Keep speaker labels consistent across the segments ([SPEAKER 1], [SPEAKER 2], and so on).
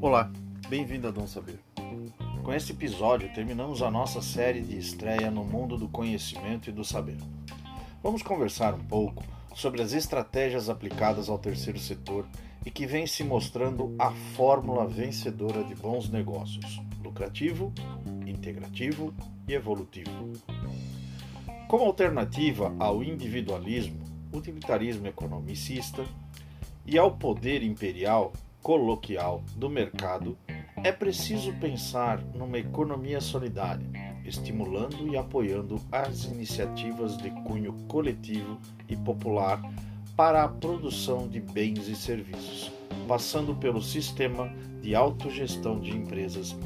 [SPEAKER 1] Olá, bem-vindo a Dom Saber. Com este episódio, terminamos a nossa série de estreia no mundo do conhecimento e do saber. Vamos conversar um pouco sobre as estratégias aplicadas ao terceiro setor e que vem se mostrando a fórmula vencedora de bons negócios: lucrativo, integrativo e evolutivo. Como alternativa ao individualismo, utilitarismo economicista e ao poder imperial coloquial do mercado, é preciso pensar numa economia solidária, estimulando e apoiando as iniciativas de cunho coletivo e popular para a produção de bens e serviços, passando pelo sistema de autogestão de empresas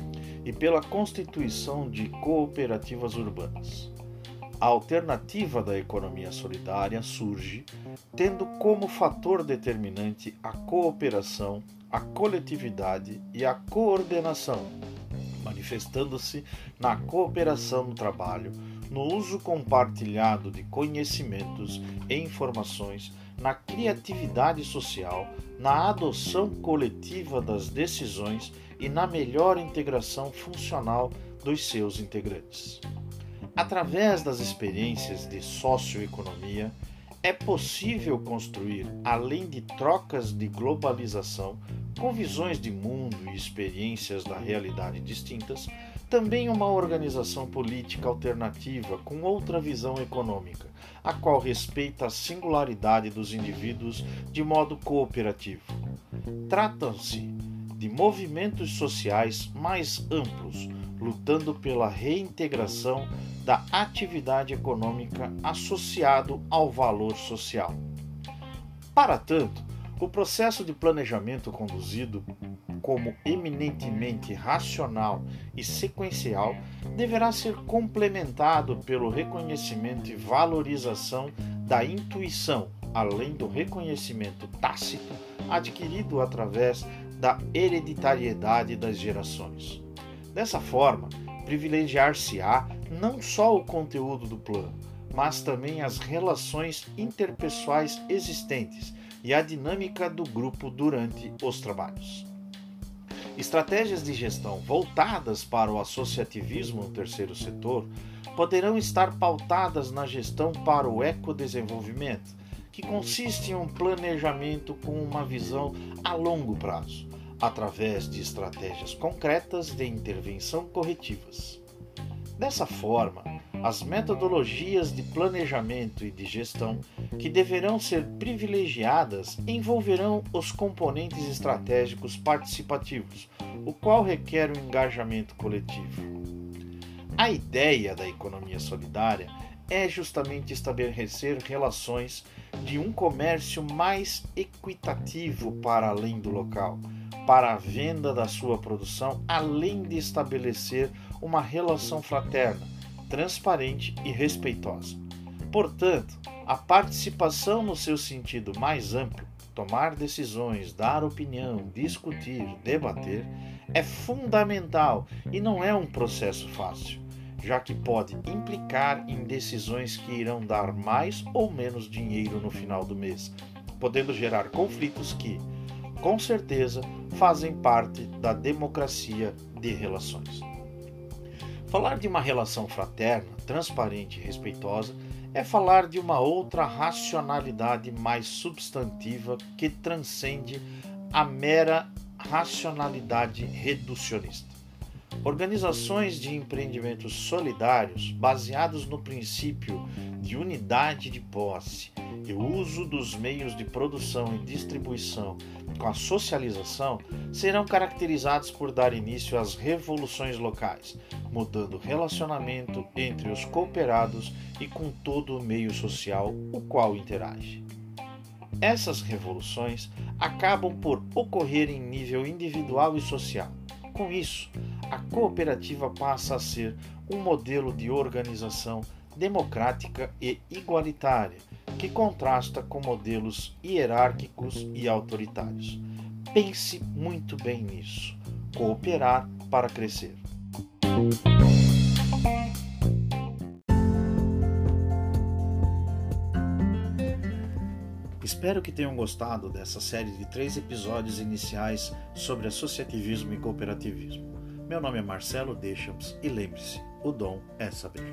[SPEAKER 1] e pela constituição de cooperativas urbanas. A alternativa da economia solidária surge tendo como fator determinante a cooperação, a coletividade e a coordenação, manifestando-se na cooperação no trabalho, no uso compartilhado de conhecimentos e informações, na criatividade social, na adoção coletiva das decisões e na melhor integração funcional dos seus integrantes. Através das experiências de socioeconomia, é possível construir, além de trocas de globalização, com visões de mundo e experiências da realidade distintas, também uma organização política alternativa com outra visão econômica, a qual respeita a singularidade dos indivíduos de modo cooperativo. Tratam-se de movimentos sociais mais amplos, lutando pela reintegração da atividade econômica associado ao valor social. Para tanto, o processo de planejamento conduzido como eminentemente racional e sequencial deverá ser complementado pelo reconhecimento e valorização da intuição, além do reconhecimento tácito adquirido através da hereditariedade das gerações. Dessa forma, privilegiar-se-á não só o conteúdo do plano, mas também as relações interpessoais existentes e a dinâmica do grupo durante os trabalhos. Estratégias de gestão voltadas para o associativismo no terceiro setor poderão estar pautadas na gestão para o ecodesenvolvimento, que consiste em um planejamento com uma visão a longo prazo, através de estratégias concretas de intervenção corretivas. Dessa forma, as metodologias de planejamento e de gestão que deverão ser privilegiadas envolverão os componentes estratégicos participativos, o qual requer um engajamento coletivo. A ideia da economia solidária é justamente estabelecer relações de um comércio mais equitativo para além do local, para a venda da sua produção, além de estabelecer uma relação fraterna, transparente e respeitosa. Portanto, a participação no seu sentido mais amplo, tomar decisões, dar opinião, discutir, debater, é fundamental e não é um processo fácil, já que pode implicar em decisões que irão dar mais ou menos dinheiro no final do mês, podendo gerar conflitos que, com certeza, fazem parte da democracia de relações. Falar de uma relação fraterna, transparente e respeitosa é falar de uma outra racionalidade mais substantiva que transcende a mera racionalidade reducionista. Organizações de empreendimentos solidários baseados no princípio de unidade de posse e o uso dos meios de produção e distribuição com a socialização serão caracterizados por dar início às revoluções locais, mudando o relacionamento entre os cooperados e com todo o meio social o qual interage. Essas revoluções acabam por ocorrer em nível individual e social. Com isso, a cooperativa passa a ser um modelo de organização democrática e igualitária, que contrasta com modelos hierárquicos e autoritários. Pense muito bem nisso. Cooperar para crescer. Espero que tenham gostado dessa série de três episódios iniciais sobre associativismo e cooperativismo. Meu nome é Marcelo Deschamps e lembre-se, o dom é saber.